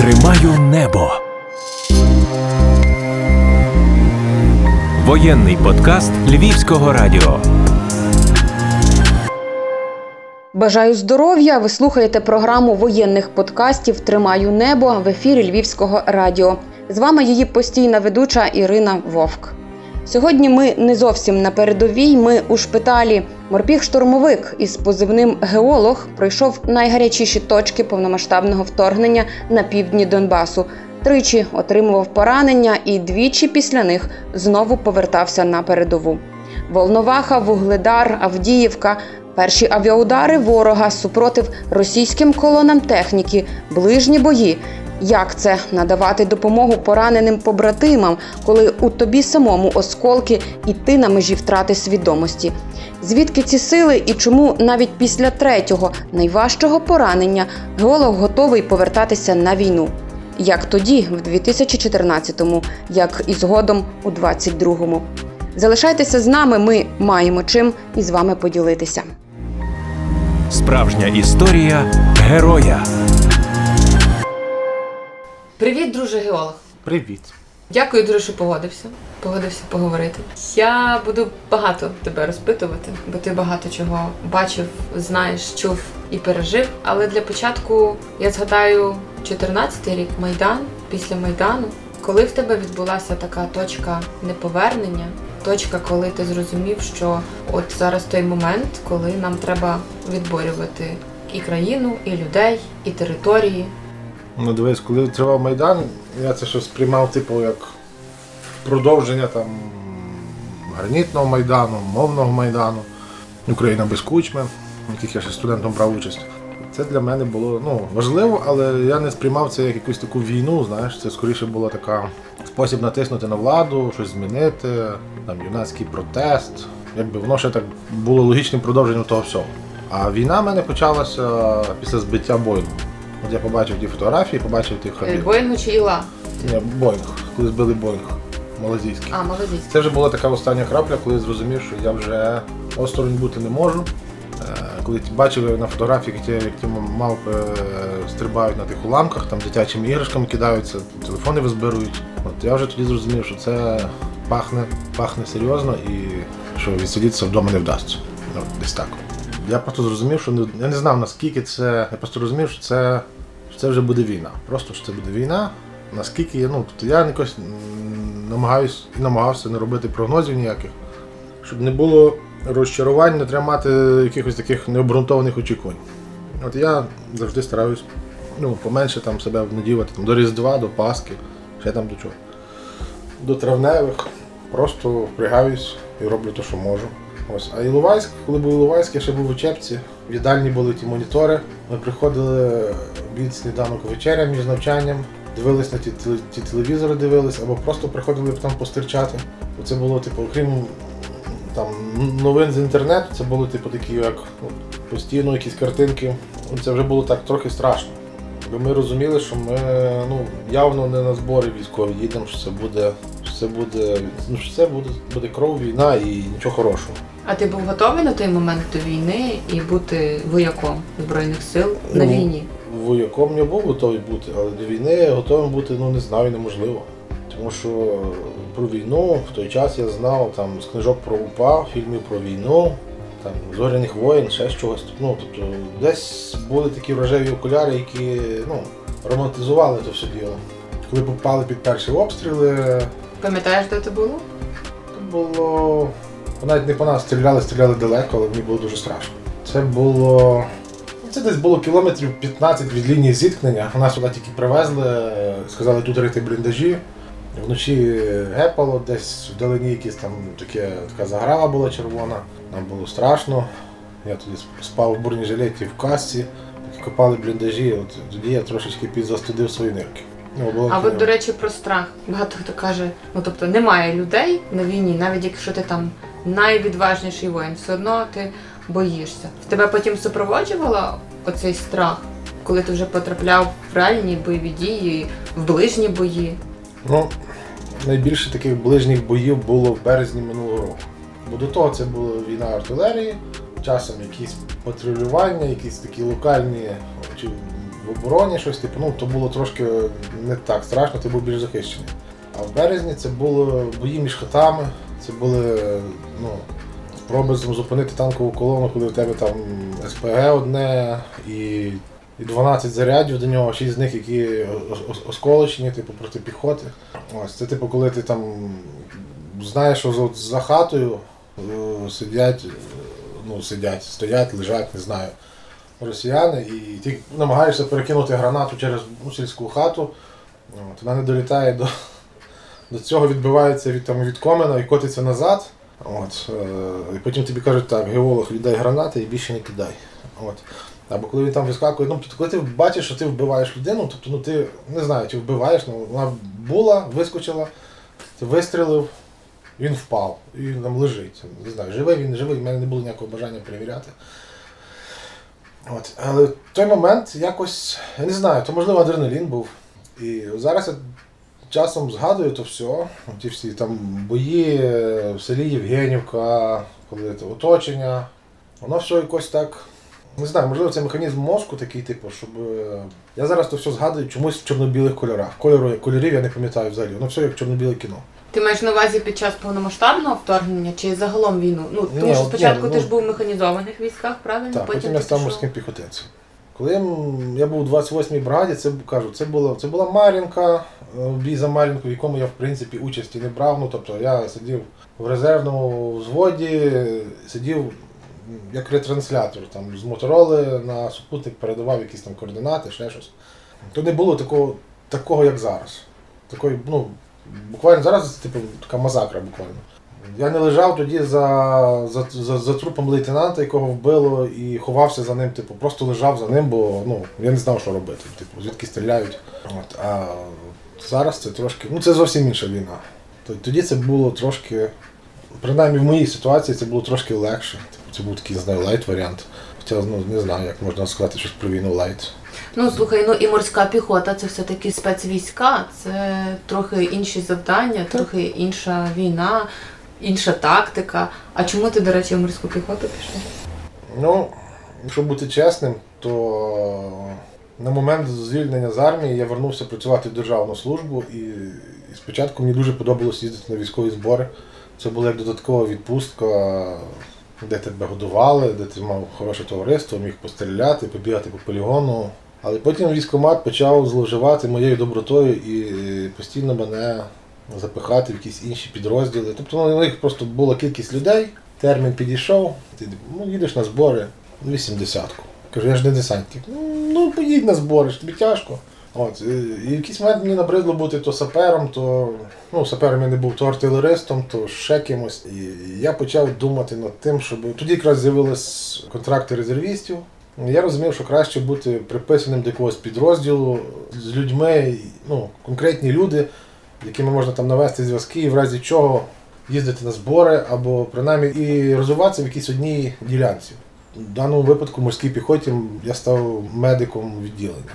Тримаю небо. Воєнний подкаст Львівського радіо. Бажаю здоров'я! Ви слухаєте програму воєнних подкастів Тримаю небо в ефірі Львівського радіо. З вами її постійна ведуча Ірина Вовк. Сьогодні ми не зовсім на передовій. Ми у шпиталі. Морпіг-штурмовик із позивним геолог пройшов найгарячіші точки повномасштабного вторгнення на півдні Донбасу. Тричі отримував поранення і двічі після них знову повертався на передову. Волноваха, Вугледар, Авдіївка. Перші авіаудари ворога супротив російським колонам техніки, ближні бої. Як це надавати допомогу пораненим побратимам, коли у тобі самому осколки і ти на межі втрати свідомості? Звідки ці сили і чому навіть після третього найважчого поранення геолог готовий повертатися на війну? Як тоді, в 2014-му, як і згодом у 22-му. Залишайтеся з нами, ми маємо чим із вами поділитися. Справжня історія героя. Привіт, друже геолог. Привіт. Дякую дуже, що погодився. Погодився поговорити. Я буду багато тебе розпитувати, бо ти багато чого бачив, знаєш, чув і пережив. Але для початку я згадаю 14-й рік Майдан після Майдану, коли в тебе відбулася така точка неповернення, точка, коли ти зрозумів, що от зараз той момент, коли нам треба відборювати і країну, і людей, і території. Ну дивись, коли тривав Майдан, я це щось сприймав, типу, як продовження там гранітного майдану, мовного майдану, Україна без кучми, в яких я ще студентом брав участь. Це для мене було ну, важливо, але я не сприймав це як якусь таку війну. Знаєш, це скоріше була така спосіб натиснути на владу, щось змінити, там юнацький протест. Якби воно ще так було логічним продовженням того всього. А війна в мене почалася після збиття Боїнгу. От я побачив ті фотографії, побачив тих Е, хабів. Боїнгу чи Іла? Ні, Боїнг, коли збили Боїнг, малазійський. А, молодець. Це вже була така остання крапля, коли я зрозумів, що я вже осторонь бути не можу. Е, Коли бачив на фотографіях, як ті, мавпи е, стрибають на тих уламках, там дитячими іграшками кидаються, телефони визбирують. От я вже тоді зрозумів, що це пахне, пахне серйозно і що відсидітися вдома не вдасться. Ну, десь так. Я просто зрозумів, що не, я не знав наскільки це. Я просто розумів, що це, це вже буде війна. Просто що це буде війна. Наскільки я, ну, тобто я якось намагаюсь і намагався не робити прогнозів ніяких, щоб не було розчарувань, не треба мати якихось таких необґрунтованих очікувань. От я завжди стараюсь ну, поменше там себе надівати там, до Різдва, до Пасхи, ще там до чого. До травневих. Просто впрягаюсь і роблю те, що можу. Ось. А Іловайськ, коли був Іловайськ, я ще був в учебці. В їдальні були ті монітори. Ми приходили від сніданок вечеря між навчанням, дивились на ті, ті телевізори, дивились, або просто приходили там постерчати. Це було, типу, окрім там новин з інтернету, це було типу такі, як постійно якісь картинки. Ну, Це вже було так трохи страшно. Бо ми розуміли, що ми ну, явно не на збори військові їдемо, що це буде, що це буде, ну, що це буде, буде кров, війна і нічого хорошого. А ти був готовий на той момент до війни і бути вояком Збройних сил на Ну, війні? Вояком я був готовий бути, але до війни готовим бути, ну не знаю, неможливо. Тому що про війну в той час я знав там з книжок про УПА, фільмів про війну, там зоряних воїн, ще з чогось. Ну, тобто десь були такі рожеві окуляри, які ну, романтизували то все діло. Коли попали під перші обстріли, Пам'ятаєш, де це було? то було. Навіть не по нас стріляли, стріляли далеко, але мені було дуже страшно. Це було. Це десь було кілометрів 15 від лінії зіткнення. Нас туди тільки привезли, сказали тут рити бліндажі. Вночі гепало, десь вдалині якісь там таке, така заграва була червона. Нам було страшно. Я тоді спав в бронежилеті в касці, копали бліндажі, от тоді я трошечки підзастудив свої нирки. Ну, А от, до речі, про страх. Багато хто каже, ну тобто немає людей на війні, навіть якщо ти там найвідважніший воїн, все одно ти боїшся. В тебе потім супроводжувала оцей страх, коли ти вже потрапляв в реальні бойові дії, в ближні бої. Ну, найбільше таких ближніх боїв було в березні минулого року. Бо до того це була війна артилерії, часом якісь патрулювання, якісь такі локальні чи в обороні щось, типу, ну то було трошки не так страшно, ти був більш захищений. А в березні це були бої між хатами, це були ну, спроби зупинити танкову колону, коли у тебе там СПГ одне і, і 12 зарядів до нього, 6 з них, які ос- ос- осколочні, типу проти піхоти. Ось це типу, коли ти там знаєш, що за, хатою е, сидять, ну, сидять, стоять, лежать, не знаю, росіяни, і ти намагаєшся перекинути гранату через ну, сільську хату, от, вона не долітає до, до цього, відбивається від, там, від комена і котиться назад. От, е, і потім тобі кажуть, так, геолог, віддай гранати і більше не кидай. От. Або коли він там вискакує, ну, тобто, коли ти бачиш, що ти вбиваєш людину, тобто ну, ти не знаю, чи вбиваєш, ну, вона була, вискочила, ти вистрілив, він впав, і він там лежить. Не знаю, живий він, живий, в мене не було ніякого бажання перевіряти. От. Але в той момент якось, я не знаю, то можливо адреналін був. І зараз я часом згадую то все, ті всі там бої е, в селі Євгенівка, коли це оточення. Воно все якось так. Не знаю, можливо, це механізм мозку такий, типу, щоб. е, Я зараз то все згадую чомусь в чорно-білих кольорах. Кольору, кольорів я не пам'ятаю взагалі. Воно все як чорно-біле кіно. Ти маєш на увазі під час повномасштабного вторгнення чи загалом війну? Ну тому Ні, що спочатку ні, ти ну- ж був в механізованих військах, правильно? Так, потім я ти став морським піхотинцем. Коли я був у 28-й бригаді, це кажу, це була, це була Мар'їнка, е, бій за Мар'їнку, в якому я в принципі участі не брав. Ну, тобто я сидів в резервному взводі, сидів як ретранслятор там, з мотороли на супутник передавав якісь там координати, ще щось. То не було такого, такого як зараз. Такої, ну, буквально зараз типу, така мазафака буквально. Я не лежав тоді за, за, за, за трупом лейтенанта, якого вбило, і ховався за ним, типу, просто лежав за ним, бо ну, я не знав, що робити. Типу, звідки стріляють. От, а зараз це трошки. Ну це зовсім інша війна. Тоді це було трошки, принаймні в моїй ситуації це було трошки легше. Типу, це був такий, знаю, light варіант. Хоча ну, не знаю, як можна сказати щось про війну light. Ну слухай, ну і морська піхота це все-таки спецвійська, це трохи інші завдання, трохи інша війна, інша тактика. А чому ти, до речі, в морську піхоту пішов? Ну, якщо бути чесним, то на момент звільнення з армії я вернувся працювати в державну службу і, і спочатку мені дуже подобалось їздити на військові збори. Це була як додаткова відпустка, де тебе годували, де ти мав хороше товариство, міг постріляти, побігати по полігону. Але потім військкомат почав зловживати моєю добротою і постійно мене запихати в якісь інші підрозділи. Тобто ну, у них просто була кількість людей, термін підійшов, ти ну, їдеш на збори, 80-ку. Кажу, я ж не десантник. «Ну, Ну, поїдь на збори, ж тобі тяжко. От, і в якийсь момент мені набридло бути то сапером, то ну, сапером я не був, то артилеристом, то ще кимось. І я почав думати над тим, щоб тоді якраз з'явились контракти резервістів. Я розумів, що краще бути приписаним до якогось підрозділу з людьми, ну, конкретні люди, якими можна там навести зв'язки, і в разі чого їздити на збори, або принаймні і розвиватися в якійсь одній ділянці. В даному випадку в морській піхоті я став медиком відділення.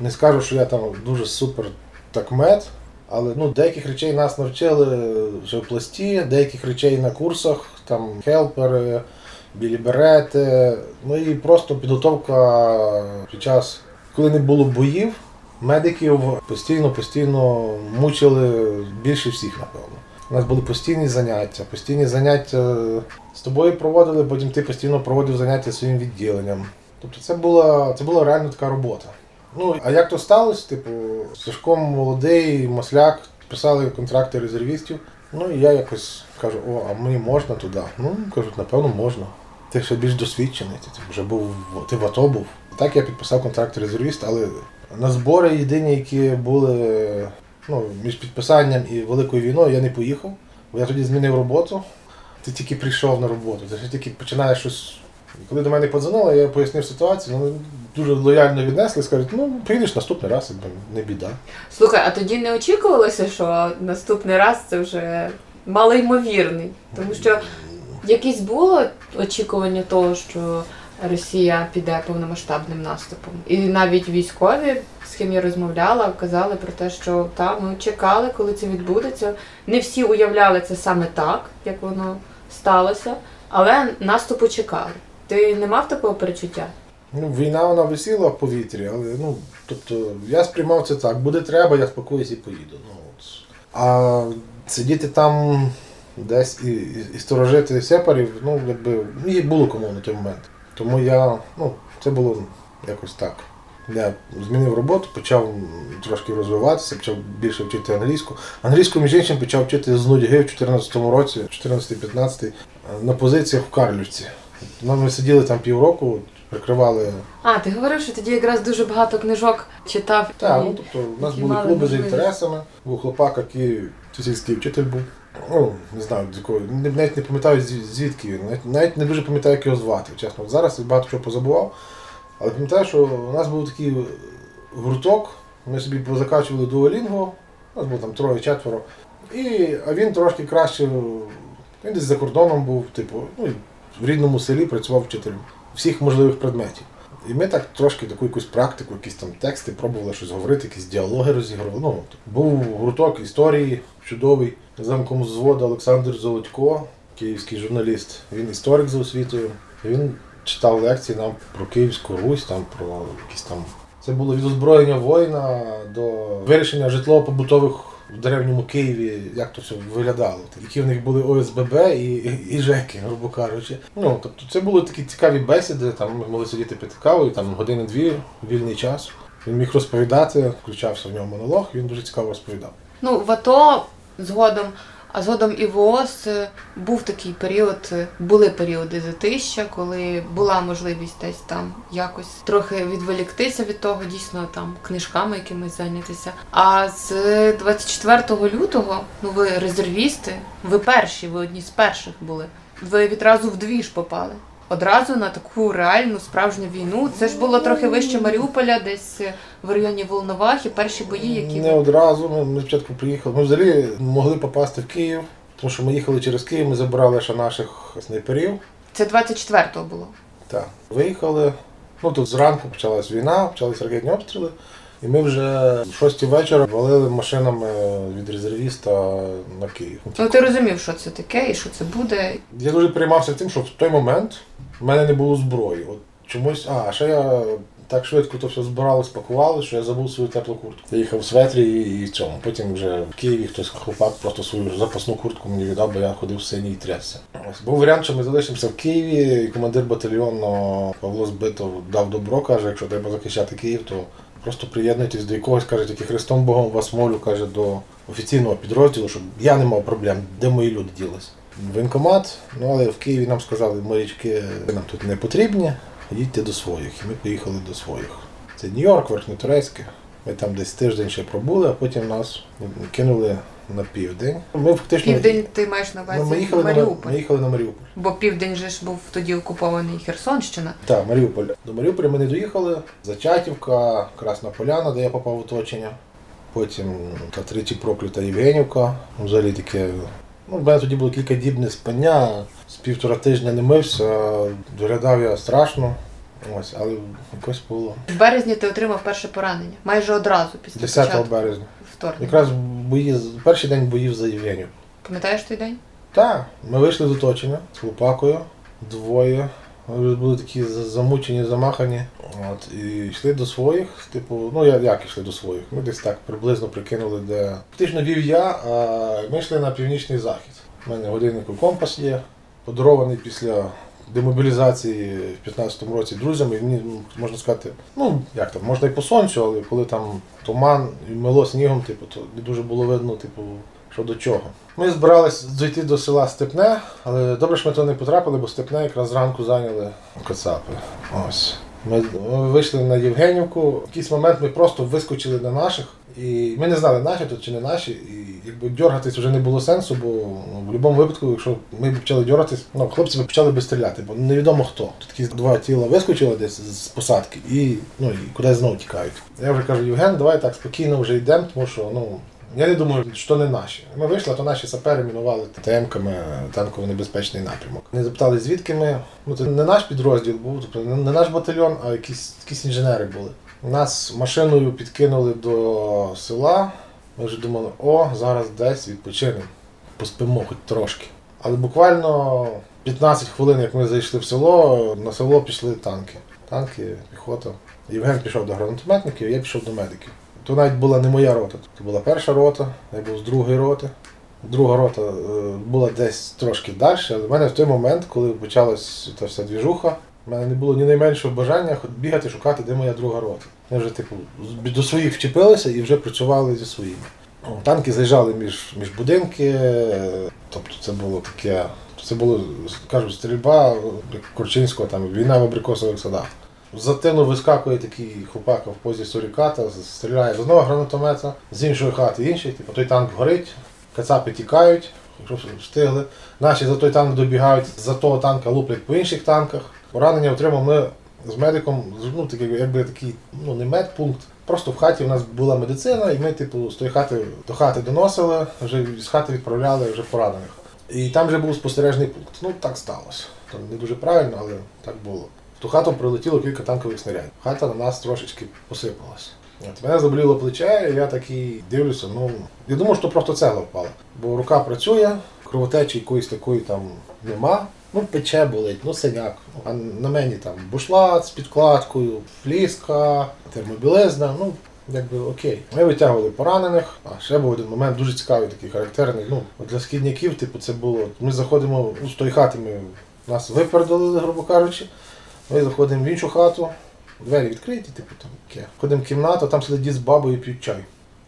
Не скажу, що я там дуже супер так мед, але ну, деяких речей нас навчили вже в пласті, деяких речей на курсах, там хелпери, білі берети. Ну і просто підготовка під час, коли не було боїв, медиків постійно-постійно мучили більше всіх, напевно. У нас були постійні заняття, постійні заняття з тобою проводили, потім ти постійно проводив заняття своїм відділенням. Тобто це була, це була реально така робота. Ну, а як то сталося? Типу, Сашко молодий, масляк, писали контракти резервістів. Ну і я якось кажу, о, а мені можна туди? Ну, кажуть, напевно, можна. Ти ще більш досвідчений, ти вже був ти в АТО був. Так я підписав контракт резервіст, але на збори єдині, які були ну, між підписанням і великою війною, я не поїхав. Бо я тоді змінив роботу. Ти тільки прийшов на роботу, ти ще тільки починаєш щось. Коли до мене подзвонили, я пояснив ситуацію, вони дуже лояльно віднесли, скажуть, ну приїдеш наступний раз, не біда. Слухай, а тоді не очікувалося, що наступний раз це вже малоймовірний. Тому що якесь було очікування того, що Росія піде повномасштабним наступом. І навіть військові, з ким я розмовляла, казали про те, що та, ми чекали, коли це відбудеться. Не всі уявляли це саме так, як воно сталося, але наступу чекали. Ти не мав такого перечуття? Ну, війна вона висіла в повітрі, але ну, тобто, я сприймав це так, буде треба, я спокоюсь і поїду. Ну, от. А сидіти там десь і, і, і сторожити сепарів, ну, якби ну, їх було кому на той момент. Тому я, ну, це було якось так. Я змінив роботу, почав трошки розвиватися, почав більше вчити англійську. Англійську, між іншим, почав вчити з нудьги в 2014 році, 14-15, на позиціях в Карлівці. Ну, Ми сиділи там півроку, прикривали. А, ти говорив, що тоді якраз дуже багато книжок читав. Так, і- ну тобто у нас були клуби з інтересами, був хлопак, який сільський вчитель був. Ну, не знаю, з навіть не пам'ятаю зві- звідки він, навіть, навіть не дуже пам'ятаю, як його звати, чесно. Зараз я багато чого позабував. Але пам'ятаю, що у нас був такий гурток, ми собі позакачували дуолінгу, у нас було там троє-четверо. І, а він трошки краще, він десь за кордоном був, типу, ну, в рідному селі працював вчителем всіх можливих предметів. І ми так трошки таку якусь практику, якісь там тексти, пробували щось говорити, якісь діалоги розігрували. Ну, був гурток історії чудовий. Замком зводу Олександр Золотько, київський журналіст. Він історик за освітою. Він читав лекції нам про Київську Русь, там про якісь там. Це було від озброєння воїна до вирішення житлово-побутових в древньому Києві, як то все виглядало. Які в них були ОСББ і, і ЖЕКи, грубо кажучи. Ну, тобто це були такі цікаві бесіди, там ми могли сидіти пити каву, і там години-дві, вільний час. Він міг розповідати, включався в нього монолог, він дуже цікаво розповідав. Ну, в АТО згодом, а згодом і в е, був такий період, е, були періоди затища, коли була можливість десь там якось трохи відволіктися від того, дійсно там книжками якимись зайнятися. А з 24 лютого, ну ви резервісти, ви перші, ви одні з перших були. Ви відразу в дві ж попали. Одразу на таку реальну справжню війну. Це ж було трохи вище Маріуполя, десь е, в районі Волновахи, перші бої, які Не одразу. Ми, ми спочатку приїхали. Ми взагалі могли попасти в Київ, тому що ми їхали через Київ, ми забирали ще наших снайперів. Це 24-го було. Так. Виїхали. Ну тут зранку почалась війна, почалися ракетні обстріли. І ми вже в 6 вечора валили машинами від резервіста на Київ. Ну ти розумів, що це таке і що це буде. Я дуже переймався тим, що в той момент в мене не було зброї. От чомусь, а ще я так швидко то все збирали, спакували, що я забув свою теплу куртку. Я їхав в светрі і, і в цьому. Потім вже в Києві хтось хлопак просто свою запасну куртку мені віддав, бо я ходив синій і трясся. Ось був варіант, що ми залишимося в Києві, і командир батальйону Павло Збитов дав добро, каже, якщо треба захищати Київ, то просто приєднуйтесь до якогось, каже, тільки Христом Богом вас молю, каже, до офіційного підрозділу, щоб я не мав проблем, де мої люди ділися. Воєнкомат, ну але в Києві нам сказали, морячки нам тут не потрібні, їдьте до своїх. І ми поїхали до своїх. Це Нью-Йорк, Верхньотурецьке. Ми там десь тиждень ще пробули, а потім нас кинули на південь. Ми фактично Південь ти маєш на увазі ми, їхали на, Маріуполь. ми їхали на Маріуполь. Бо південь же ж був тоді окупований Херсонщина. Так, Маріуполь. До Маріуполя ми не доїхали. Зачатівка, Красна Поляна, де я попав в оточення. Потім та тричі проклята Євгенівка. Взагалі таке. Ну, в мене тоді було кілька діб не спання, з півтора тижня не мився, виглядав я страшно. Ось, але якось було. В березні ти отримав перше поранення. Майже одразу після 10 початку березня. вторгнення. Якраз бої, перший день боїв за Євгенію. Пам'ятаєш той день? Так, ми вийшли з оточення з хлопакою, двоє. Ми були такі за- замучені, замахані. От, і йшли до своїх, типу, ну я як йшли до своїх? Ми десь так приблизно прикинули, де. Фактично вів я, а ми йшли на північний захід. У мене годиннику компас є, подарований після демобілізації в 15-му році друзями. І Мені можна сказати, ну як там, можна і по сонцю, але коли там туман і мило снігом, типу, то не дуже було видно, типу, що до чого. Ми збиралися дійти до села Степне, але добре, що ми туди не потрапили, бо Степне якраз зранку зайняли Кацапи. Ось. Ми, вийшли на Євгенівку. В якийсь момент ми просто вискочили на наших, і ми не знали, наші тут чи не наші. І якби дергатись вже не було сенсу, бо ну, в будь-якому випадку, якщо ми б почали дергатись, ну хлопці почали би стріляти, бо невідомо хто. Тут такі два тіла вискочили десь з посадки і, ну, і кудись знову тікають. Я вже кажу, Євген, давай так спокійно вже йдемо, тому що ну. Я не думаю, що не наші. Ми вийшли, то наші сапери мінували ТМ-ками танково небезпечний напрямок. Вони запитали, звідки ми. Ну це не наш підрозділ був, тобто не наш батальйон, а якісь, якісь інженери були. Нас машиною підкинули до села. Ми вже думали, о, зараз десь відпочинемо, поспимо хоч трошки. Але буквально 15 хвилин, як ми зайшли в село, на село пішли танки. танки, піхота. Євген пішов до гранатометників, я пішов до медиків. То навіть була не моя рота, це була перша рота, я був з другої роти. Друга рота е, була десь трошки далі, але в мене в той момент, коли почалась та вся двіжуха, в мене не було ні найменшого бажання бігати, шукати, де моя друга рота. Ми вже типу до своїх вчепилися і вже працювали зі своїми. Танки заїжджали між, між будинки, е, тобто це було таке. Це було, кажуть, стрільба Корчинського, там війна в абрикосових садах. За тину вискакує такий хлопака в позі суріката, стріляє з одного гранатомета, з іншої хати інший, типу той танк горить, кацапи тікають, встигли. Наші за той танк добігають, за того танка луплять по інших танках. Поранення отримав ми з медиком, ну такий, якби такий, ну не медпункт. Просто в хаті у нас була медицина, і ми, типу, з тої хати до хати доносили, вже з хати відправляли вже поранених. І там вже був спостережний пункт. Ну так сталося. Там не дуже правильно, але так було. В ту хату прилетіло кілька танкових снарядів. Хата на нас трошечки посипалась. От, мене заболіло плече, і я такий дивлюся, ну, я думав, що просто цегла впала. Бо рука працює, кровотечі якоїсь такої там нема. Ну, пече болить, ну синяк. А на мені там бушлат з підкладкою, фліска, термобілизна, ну, якби окей. Ми витягували поранених. А ще був один момент дуже цікавий, такий характерний. Ну, для східняків, типу, це було. Ми заходимо ну, з тої хати, ми нас випередили, грубо кажучи. Ми заходимо в іншу хату, двері відкриті, типу там таке. Ходимо в кімнату, там сидить дід з бабою п'ють чай.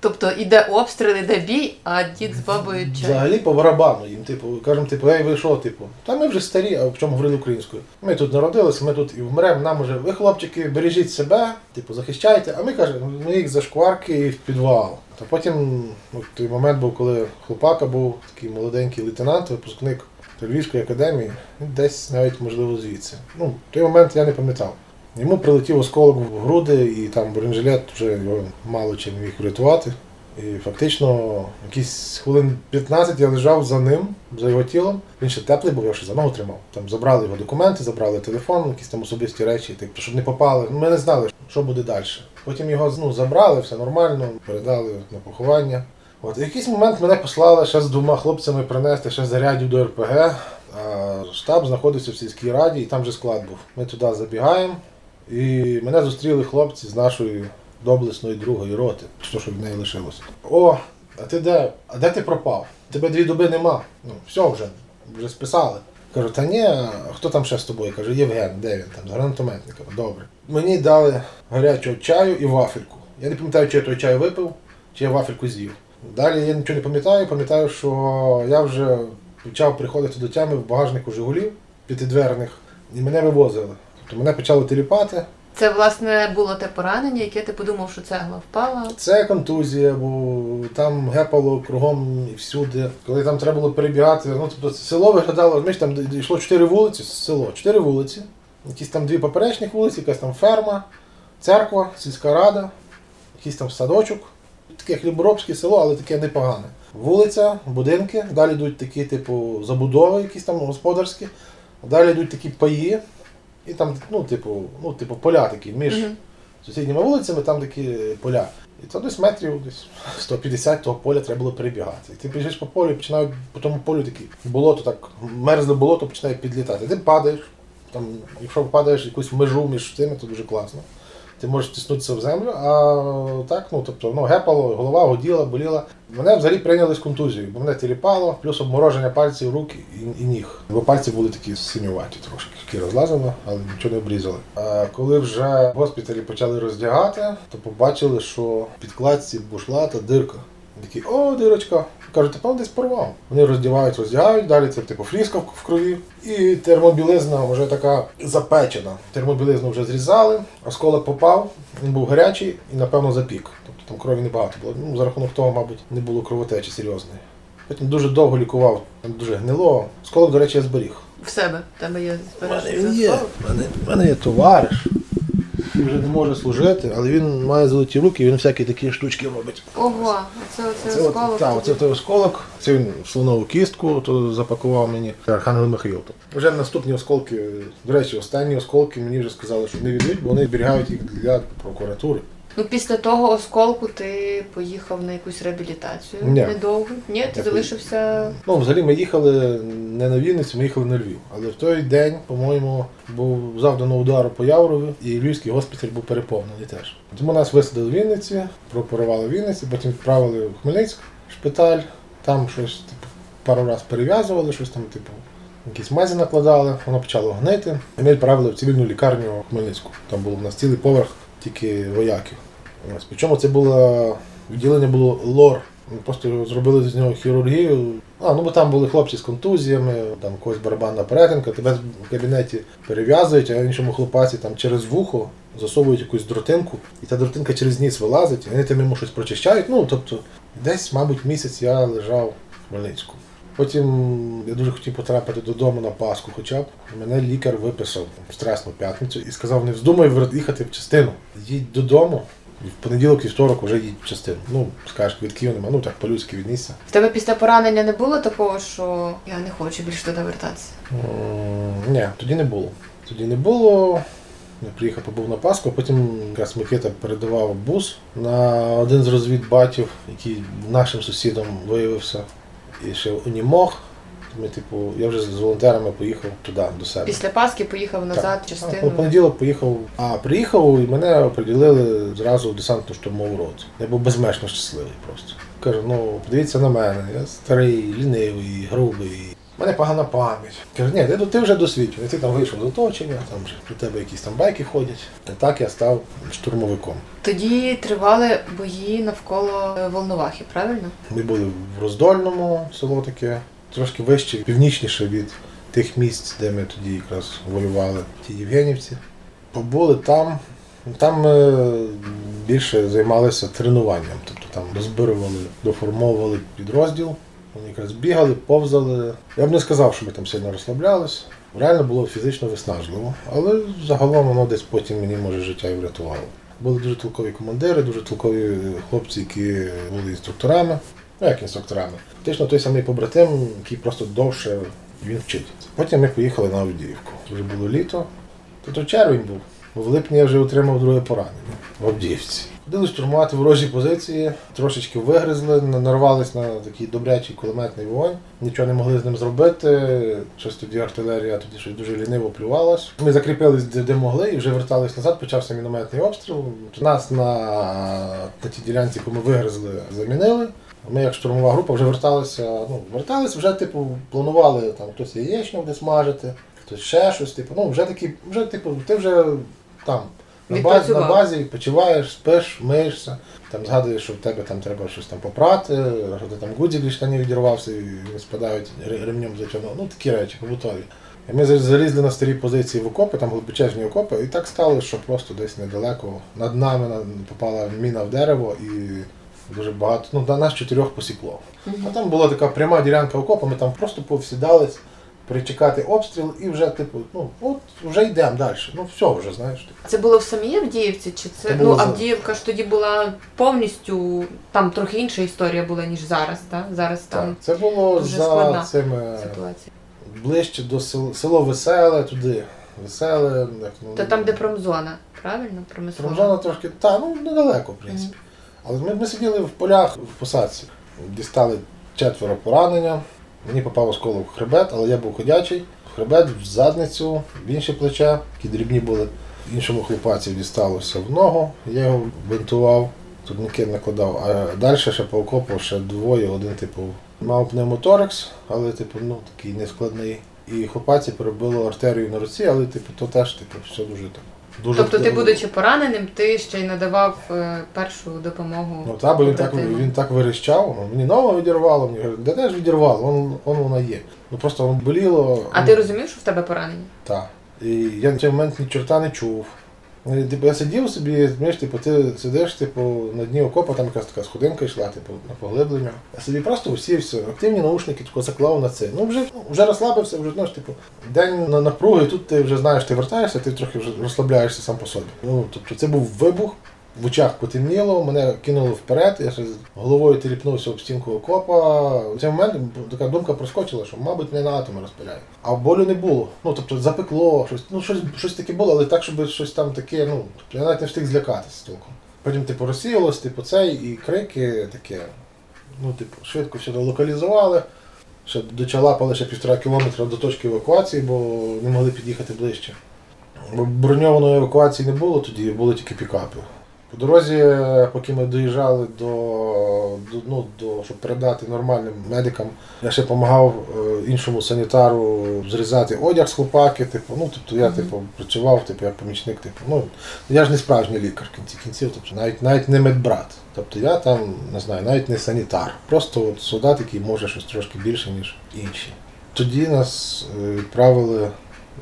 Тобто іде обстріл, іде бій, а дід з бабою чай. Взагалі по барабану їм, типу, кажемо, типу, ей, ви що, типу, та ми вже старі, а в чому говорили українською. Ми тут народилися, ми тут і вмремо, нам уже, ви, хлопчики, бережіть себе, типу, захищайте, а ми кажемо, ми їх за шкварки і в підвал. Та потім ну, той момент був, коли хлопака був такий молоденький лейтенант, випускник Львівської академії, десь навіть можливо звідси. Ну, в той момент я не пам'ятав. Йому прилетів осколок в груди, і там бронежилет вже його мало чим міг врятувати. І фактично якісь хвилин 15 я лежав за ним, за його тілом. Він ще теплий був, я ще за ногу тримав. Там забрали його документи, забрали телефон, якісь там особисті речі, типу, щоб не попали. Ми не знали, що буде далі. Потім його ну, забрали, все нормально, передали на поховання. От, в якийсь момент мене послали ще з двома хлопцями принести ще зарядів до РПГ. А штаб знаходився в сільській раді, і там вже склад був. Ми туди забігаємо, і мене зустріли хлопці з нашої доблесної другої роти, то, що від неї лишилося. О, а ти де? А де ти пропав? Тебе дві доби нема. Ну, все вже, вже списали. Кажу, та ні, а хто там ще з тобою? Каже, Євген, де він там, з гранатометника. Добре. Мені дали гарячого чаю і вафельку. Я не пам'ятаю, чи я той чай випив, чи я вафельку з'їв. Далі я нічого не пам'ятаю, пам'ятаю, що я вже почав приходити до тями в багажнику Жигулів п'ятидверних, і мене вивозили. Тобто мене почали теліпати. Це власне було те поранення, яке ти подумав, що цегла впала. Це контузія, бо там гепало кругом і всюди. Коли там треба було перебігати, ну тобто село виглядало, розумієш, там йшло чотири вулиці, село, чотири вулиці, якісь там дві поперечних вулиці, якась там ферма, церква, сільська рада, якийсь там садочок. Таке хліборобське село, але таке непогане. Вулиця, будинки, далі йдуть такі, типу, забудови, якісь там господарські, далі йдуть такі паї, і там, ну, типу, ну, типу, поля такі між Мгм. сусідніми вулицями там такі поля. І то десь метрів десь 150 того поля треба було перебігати. І ти біжиш по полю, і починають по тому полю такі болото, так мерзле болото починає підлітати. Ти падаєш, там, якщо падаєш якусь межу між тими, то дуже класно. Ти можеш тиснутися в землю, а так, ну тобто, ну, гепало, голова гуділа, боліла. Мене взагалі прийняли з контузією, бо мене тіліпало, плюс обмороження пальців рук і, і ніг. Бо пальці були такі синюваті трошки, які розлазили, але нічого не обрізали. А коли вже в госпіталі почали роздягати, то побачили, що в підкладці бушлата дирка. Такі, о, дирочка. Кажуть, ти певно десь порвав. Вони роздівають, роздягають, далі це типу фріска в в крові. І термобілизна вже така запечена. Термобілизну вже зрізали, осколок попав, він був гарячий і, напевно, запік. Тобто там крові небагато було. Ну, за рахунок того, мабуть, не було кровотечі серйозної. Потім дуже довго лікував, там дуже гнило. Осколок, до речі, я зберіг. В себе тебе є У мене збережений є. осколок? У мене, в мене є товариш. Він вже не може служити, але він має золоті руки, він всякі такі штучки робить. Ого, це осколок. та, оце той осколок, це він слонову кістку то запакував мені Архангел Михайло. Вже наступні осколки, до речі, останні осколки мені вже сказали, що не віддають, бо вони зберігають їх для прокуратури. Ну, після того осколку ти поїхав на якусь реабілітацію Ні. недовго. Ні, ти Я залишився. Ну, взагалі ми їхали не на Вінницю, ми їхали на Львів. Але в той день, по-моєму, був завдано удару по Яврові, і Львівський госпіталь був переповнений теж. Тому нас висадили в Вінниці, прооперували в Вінниці, потім відправили в Хмельницьк шпиталь, там щось типу, пару разів перев'язували, щось там, типу, якісь мазі накладали, воно почало гнити. І ми відправили в цивільну лікарню в Хмельницьку. Там був у нас цілий поверх тільки вояків. Причому це було відділення було лор. Просто зробили з нього хірургію. А, ну бо там були хлопці з контузіями, там когось барабанна перетинка, тебе в кабінеті перев'язують, а іншому хлопаці там через вухо засовують якусь дротинку, і та дротинка через ніс вилазить, і вони там йому щось прочищають. Ну, тобто, десь, мабуть, місяць я лежав в Хмельницьку. Потім я дуже хотів потрапити додому на Пасху, хоча б мене лікар виписав в стресну п'ятницю і сказав: не вздумай їхати в частину. Їдь додому, і в понеділок і второк вже їдь в частину. Ну, скажеш, квитків нема, ну так по-людськи віднісся. В тебе після поранення не було такого, що я не хочу більше туди вертатися. М, Ні, тоді не було. Тоді не було. Я приїхав, побув на Пасху, а потім якраз Микита передавав бус на один з розвідбатів, який нашим сусідом виявився. І ще унімог. Ми, типу, я вже з волонтерами поїхав туди, до себе. Після Пасхи поїхав назад в Так, частину. У понеділок поїхав, а приїхав і мене оприділили зразу в десантну штурмову роту. Я був безмежно щасливий просто. Кажу, ну подивіться на мене, я старий, лінивий, грубий. У мене погана пам'ять. Кажу, ні, ти, ти вже досвідчений, ти там вийшов з оточення, там вже у тебе якісь там байки ходять. І так я став штурмовиком. Тоді тривали бої навколо е, Волновахи, правильно? Ми були в Роздольному, село таке, трошки вище, північніше від тих місць, де ми тоді якраз воювали, в тій Євгенівці. Побули там. Там ми більше займалися тренуванням, тобто там розбирували, доформовували підрозділ. Вони якраз бігали, повзали. Я б не сказав, що ми там сильно розслаблялись. Реально було фізично виснажливо, але загалом воно десь потім мені може життя і врятувало. Були дуже толкові командири, дуже толкові хлопці, які були інструкторами. Ну, як інструкторами. Фактично той самий побратим, який просто довше він вчить. Потім ми поїхали на Авдіївку. Вже було літо. Тобто червень був. В липні я вже отримав друге поранення в Авдіївці. Ходили штурмувати ворожі позиції, трошечки вигризли, нарвались на такий добрячий кулеметний вогонь. Нічого не могли з ним зробити. Щось тоді артилерія тоді щось дуже ліниво плювалась. Ми закріпились де, де могли і вже вертались назад, почався мінометний обстріл. Нас на, на тій ділянці, яку ми вигризли, замінили. Ми як штурмова група вже верталися, ну, вертались, вже типу планували там хтось яєчню де смажити, хтось ще щось, типу, ну вже такі, вже типу, ти вже там на базі, на базі відпочиваєш, спиш, миєшся, там згадуєш, що в тебе там треба щось там попрати, що ти там гудзик від штанів відірвався і спадають ре- ремнем затягнув. Ну такі речі побутові. І ми залізли на старі позиції в окопи, там глибочезні окопи, і так стало, що просто десь недалеко над нами попала міна в дерево і дуже багато. Ну, на нас чотирьох посікло. А там була така пряма ділянка окопа, ми там просто повсідались, перечекати обстріл і вже, типу, ну, от вже йдемо далі. Ну все вже, знаєш. типу. Це було в самій Авдіївці, чи це Це ну за- Авдіївка ж тоді була повністю там трохи інша історія була ніж зараз, так? Зараз там це було дуже за цими ситуація. ближче до сел, село Веселе, туди. Веселе, як, ну, То там, де промзона, правильно? Промислова. Промжана трошки, та, ну недалеко, в принципі. Але ми, ми сиділи в полях в посадці, дістали четверо поранення. Мені попав осколок в хребет, але я був ходячий. В хребет, в задницю, в інше плече, які дрібні були. Іншому хлопаці дісталося в ногу, я його бинтував, турніки накладав. А далі ще по окопу ще двоє, один типу мав пневмоторекс, але типу, ну, такий нескладний. І хлопаці перебило артерію на руці, але типу, то теж типу, все дуже так. Дуже Тобто ти, будучи пораненим, ти ще й надавав е, першу допомогу. Ну так, бо він так, він так верещав, ну, мені ногу відірвало, мені говорить, де теж відірвало, он, он вона є. Ну просто воно боліло. А ну, ти розумів, що в тебе поранення? Так. І я на той момент ні чорта не чув. Типу, я сидів собі, знаєш, типу, ти сидиш, типу, на дні окопа, там якась така сходинка йшла, типу, на поглиблення. Я собі просто усівся, активні наушники, тако заклав на це. Ну вже, вже розслабився, вже знаєш, типу, день на напруги, тут ти вже знаєш, ти вертаєшся, ти трохи вже розслабляєшся сам по собі. Ну, тобто це був вибух. В очах потемніло, мене кинуло вперед, я ще головою теліпнувся об стінку окопа. У цей момент така думка проскочила, що, мабуть, не на атоми розпиляю. А болю не було. Ну, тобто запекло, щось, ну, щось, щось таке було, але так, щоб щось там таке, ну, тобто я навіть не встиг злякатися толком. Потім, типу, розсіялось, типу, цей, і крики таке. Ну, типу, швидко все локалізували. Ще дочалапали ще півтора кілометра до точки евакуації, бо не могли під'їхати ближче. Броньованої евакуації не було тоді, були тільки пікапи. По дорозі, поки ми доїжджали до, до, ну, до щоб передати нормальним медикам, я ще допомагав е, іншому санітару зрізати одяг з хлопаки. Типу, ну, тобто я типу, працював типу, як помічник. Типу, ну, я ж не справжній лікар в кінці кінців, тобто, навіть, навіть не медбрат. Тобто я там не знаю, навіть не санітар. Просто от солдат, який може щось трошки більше, ніж інші. Тоді нас е, відправили,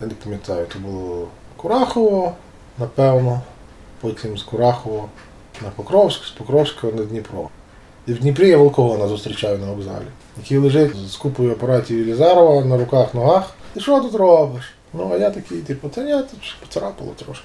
я не пам'ятаю, це було Курахово, напевно, потім з Курахова на Покровськ, з Покровська на Дніпро. І в Дніпрі я Волкова зустрічаю на вокзалі, який лежить з купою апаратів Єлізарова на руках, ногах. Ти що тут робиш? Ну, а я такий, типу, та я тут поцарапало трошки.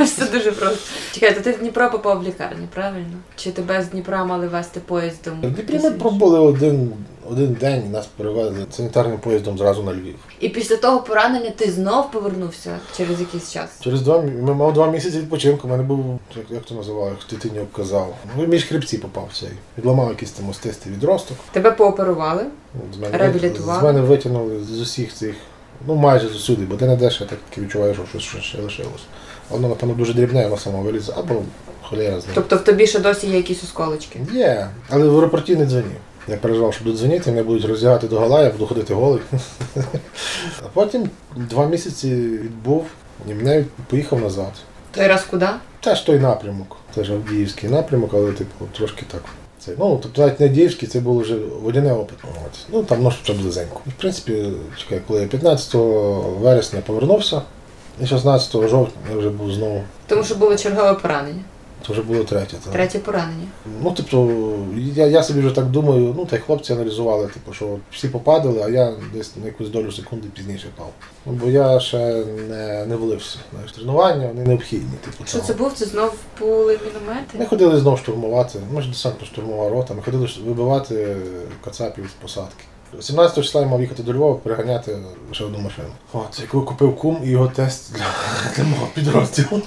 Все дуже просто. Чекайте, ти в Дніпро попав в лікарню, правильно? Чи тебе з Дніпра мали вести поїздом? В Дніпрі ми пробули один, один день, і нас перевезли санітарним поїздом зразу на Львів. І після того поранення ти знов повернувся через якийсь час. Через два ми мав два місяці відпочинку. У мене був як, як то називали, хто ти не обказав. Ну, між хребці попав цей. Відламав якийсь там остистий відросток. Тебе пооперували? З мене, Реабілітували? З мене витягнули з усіх цих, ну майже з усюди, бо де не де ще так відчуваю, що щось ще- ще лишилось. Воно, напевно, дуже дрібне, воно само вилізе, або холєра з ним. Тобто в тобі ще досі є якісь осколочки? Є, але в аеропорті не дзвонив. Я переживав, що будуть дзвонити, мене будуть роздягати до гола, я буду ходити голий. А потім два місяці відбув і мене поїхав назад. Той раз куди? Теж той напрямок, теж Авдіївський напрямок, але типу трошки так. Це, ну, тобто навіть не Авдіївський, це було вже водяне опит. От. Ну там ну, ще близенько. В принципі, чекай, коли я 15 вересня повернувся, і 16 жовтня я вже був знову. Тому що було чергове поранення. Це вже було третє. так. Третє поранення. Ну, тобто, я, я собі вже так думаю, ну та й хлопці аналізували, типу, що всі попадали, а я десь на якусь долю секунди пізніше пав. Ну, бо я ще не, не влився. Знаєш, тренування вони необхідні. Типу, Що це був? Це знов були міномети? Ми ходили знов штурмувати, ми ж десантно штурмова рота, ми ходили вибивати кацапів з посадки. 17 числа я мав їхати до Львова, переганяти ще одну машину. От, яку купив кум і його тест для, для мого підрозділу.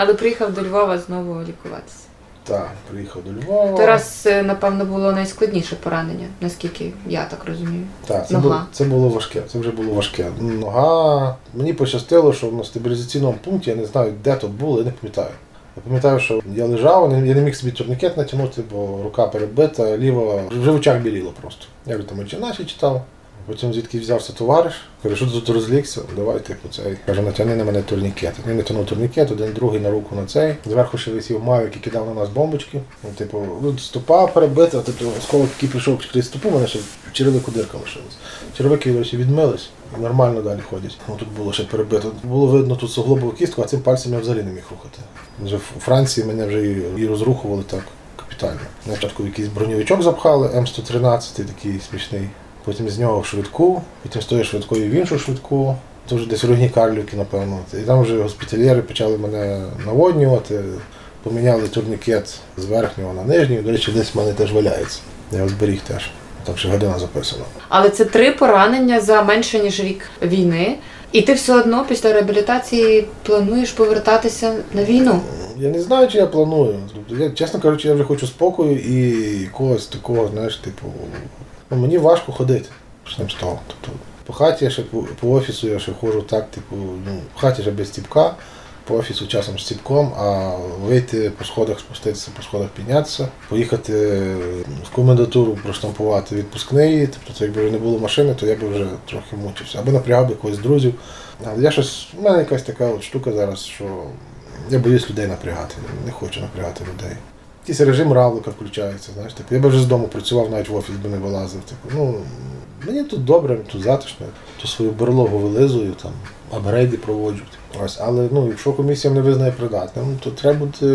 Але приїхав до Львова знову лікуватися. Так, приїхав до Львова. Раз, е, напевно, було найскладніше поранення, наскільки я так розумію. Так, це Нога. було, це було важке, це вже було важке. Нога. Мені пощастило, що на стабілізаційному пункті, я не знаю, де то було, я не пам'ятаю. Я пам'ятаю, що я лежав, я не міг собі турнікет натягнути, бо рука перебита, ліва, вже в очах біліло просто. Я вже там очі наші читав. Потім звідки взявся товариш, каже, що тут розлігся, давай типу цей. Каже, натягни на мене турнікет. Я натягнув турнікет, один другий на руку на цей. Зверху ще висів мав, який кидав на нас бомбочки. Ну, типу, ну, стопа перебита, тобто осколок, який прийшов через стопу, у мене ще черевику дирка лишилась. Черевики відмились і нормально далі ходять. Ну, тут було ще перебито. Було видно тут суглобову кістку, а цим пальцем я взагалі не міг рухати. Вже в Франції мене вже і, розрухували так капітально. На початку якийсь броньовичок запхали, М113, такий смішний. Потім з нього в швидку, потім з тої швидкої в іншу швидку. Це вже десь в Рогні Карлівки, напевно. І там вже госпітальєри почали мене наводнювати, поміняли турнікет з верхнього на нижній. До речі, десь в мене теж валяється. Я його зберіг теж. Там ще година записана. Але це три поранення за менше ніж рік війни. І ти все одно після реабілітації плануєш повертатися на війну. Я не знаю, чи я планую. Тобто, я, чесно кажучи, я вже хочу спокою і якогось такого, знаєш, типу, ну, мені важко ходити. З того. Тобто, по хаті я ще по, офісу я ще ходжу так, типу, ну, в хаті ще без ціпка, по офісу часом з ціпком, а вийти по сходах, спуститися, по сходах піднятися, поїхати в комендатуру проштампувати відпускний, тобто це якби вже не було машини, то я би вже трохи мучився. Або напрягав би когось з друзів. Але я щось, у мене якась така от штука зараз, що я боюсь людей напрягати, не хочу напрягати людей. Якийсь режим равлика включається, знаєш, типу, я би вже з дому працював, навіть в офіс би не вилазив. Типу, ну, мені тут добре, тут затишно, то свою берлогу вилизую, там, апгрейди проводжу. Ось, але ну, якщо комісія не визнає придатним, то треба бути,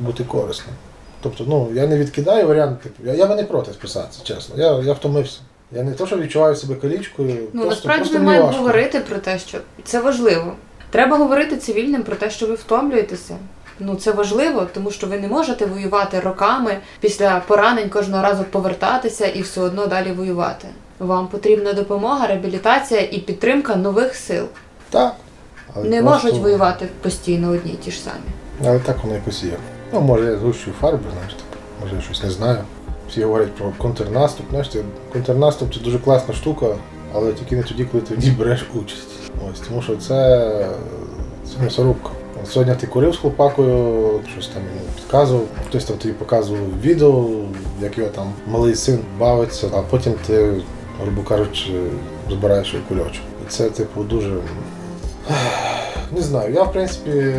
бути корисним. Тобто, ну, я не відкидаю варіант, типу, я, я би не проти списатися, чесно. Я, я втомився. Я не то, що відчуваю себе калічкою. Ну насправді ми маємо важко. говорити про те, що це важливо. Треба говорити цивільним про те, що ви втомлюєтеся. Ну це важливо, тому що ви не можете воювати роками після поранень кожного разу повертатися і все одно далі воювати. Вам потрібна допомога, реабілітація і підтримка нових сил. Так. Але Не просто- можуть воювати постійно одні й ті ж самі. Але так воно якось є. Ну, може, я згущую фарби, знаєш, типу, може я щось не знаю. Всі говорять про контрнаступ. Знаєш, ти- контрнаступ це дуже класна штука, але тільки не тоді, коли ти в ній береш участь. Ось, тому що це, це м'ясорубка. Сьогодні ти курив з хлопакою, щось там йому підказував, хтось там тобі показував відео, як його там малий син бавиться, а потім ти, грубо кажучи, збираєш його кульочок. І це, типу, дуже. Не знаю, я в принципі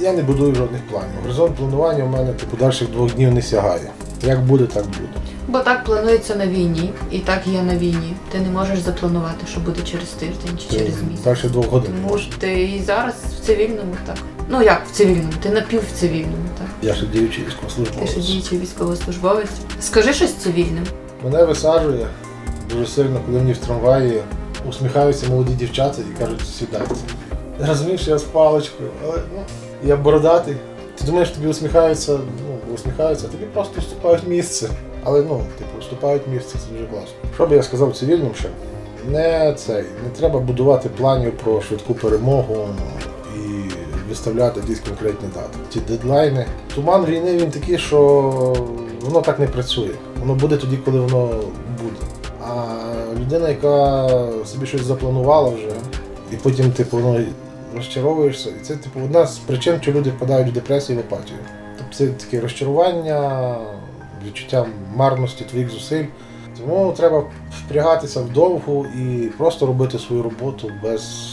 я не будую жодних планів. Горизонт планування у мене типу перших двох днів не сягає. Як буде, так буде. Бо так планується на війні, і так є на війні. Ти не можеш запланувати, що буде через тиждень чи через місяць. Перших двох годин. Тому ж ти і зараз в цивільному так. Ну як в цивільному? Ти напів в цивільному, так. Я ще діючий Ти ще військовослужбовець. діючий військовослужбовець. Скажи щось цивільним. Мене висаджує дуже сильно, коли мені в трамваї усміхаються молоді дівчата і кажуть, сідайте. Що я з паличкою, але ну, я бородатий. Ти думаєш, тобі усміхаються, ну, усміхаються, тобі просто вступають місце. Але ну, типу, вступають місце, це дуже класно. Що би я сказав цивільним ще? Не цей, не треба будувати планів про швидку перемогу і виставляти якісь конкретні дати. Ті дедлайни. Туман війни він такий, що воно так не працює. Воно буде тоді, коли воно буде. А людина, яка собі щось запланувала вже, і потім, типу, ну, розчаровуєшся. І це, типу, одна з причин, що люди впадають в депресію і в апатію. Тобто це таке розчарування, відчуття марності твоїх зусиль. Тому треба впрягатися вдовгу і просто робити свою роботу без.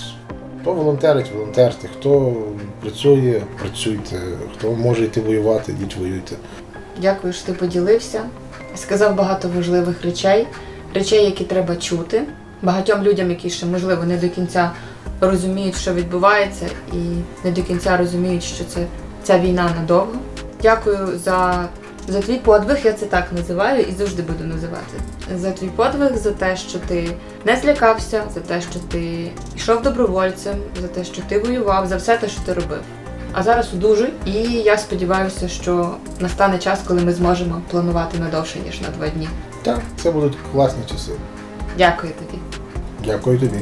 Хто волонтерить, волонтерте, хто працює, працюйте, хто може йти воювати, йдіть воюйте. Дякую, що ти поділився. Сказав багато важливих речей, речей, які треба чути. Багатьом людям, які ще можливо не до кінця розуміють, що відбувається, і не до кінця розуміють, що це ця війна надовго. Дякую за, за твій подвиг, я це так називаю і завжди буду називати. За твій подвиг, за те, що ти не злякався, за те, що ти йшов добровольцем, за те, що ти воював, за все те, що ти робив. А зараз одужуй, і я сподіваюся, що настане час, коли ми зможемо планувати надовше, ніж на два дні. Так, це будуть класні часи. Дякую тобі. Дякую тобі.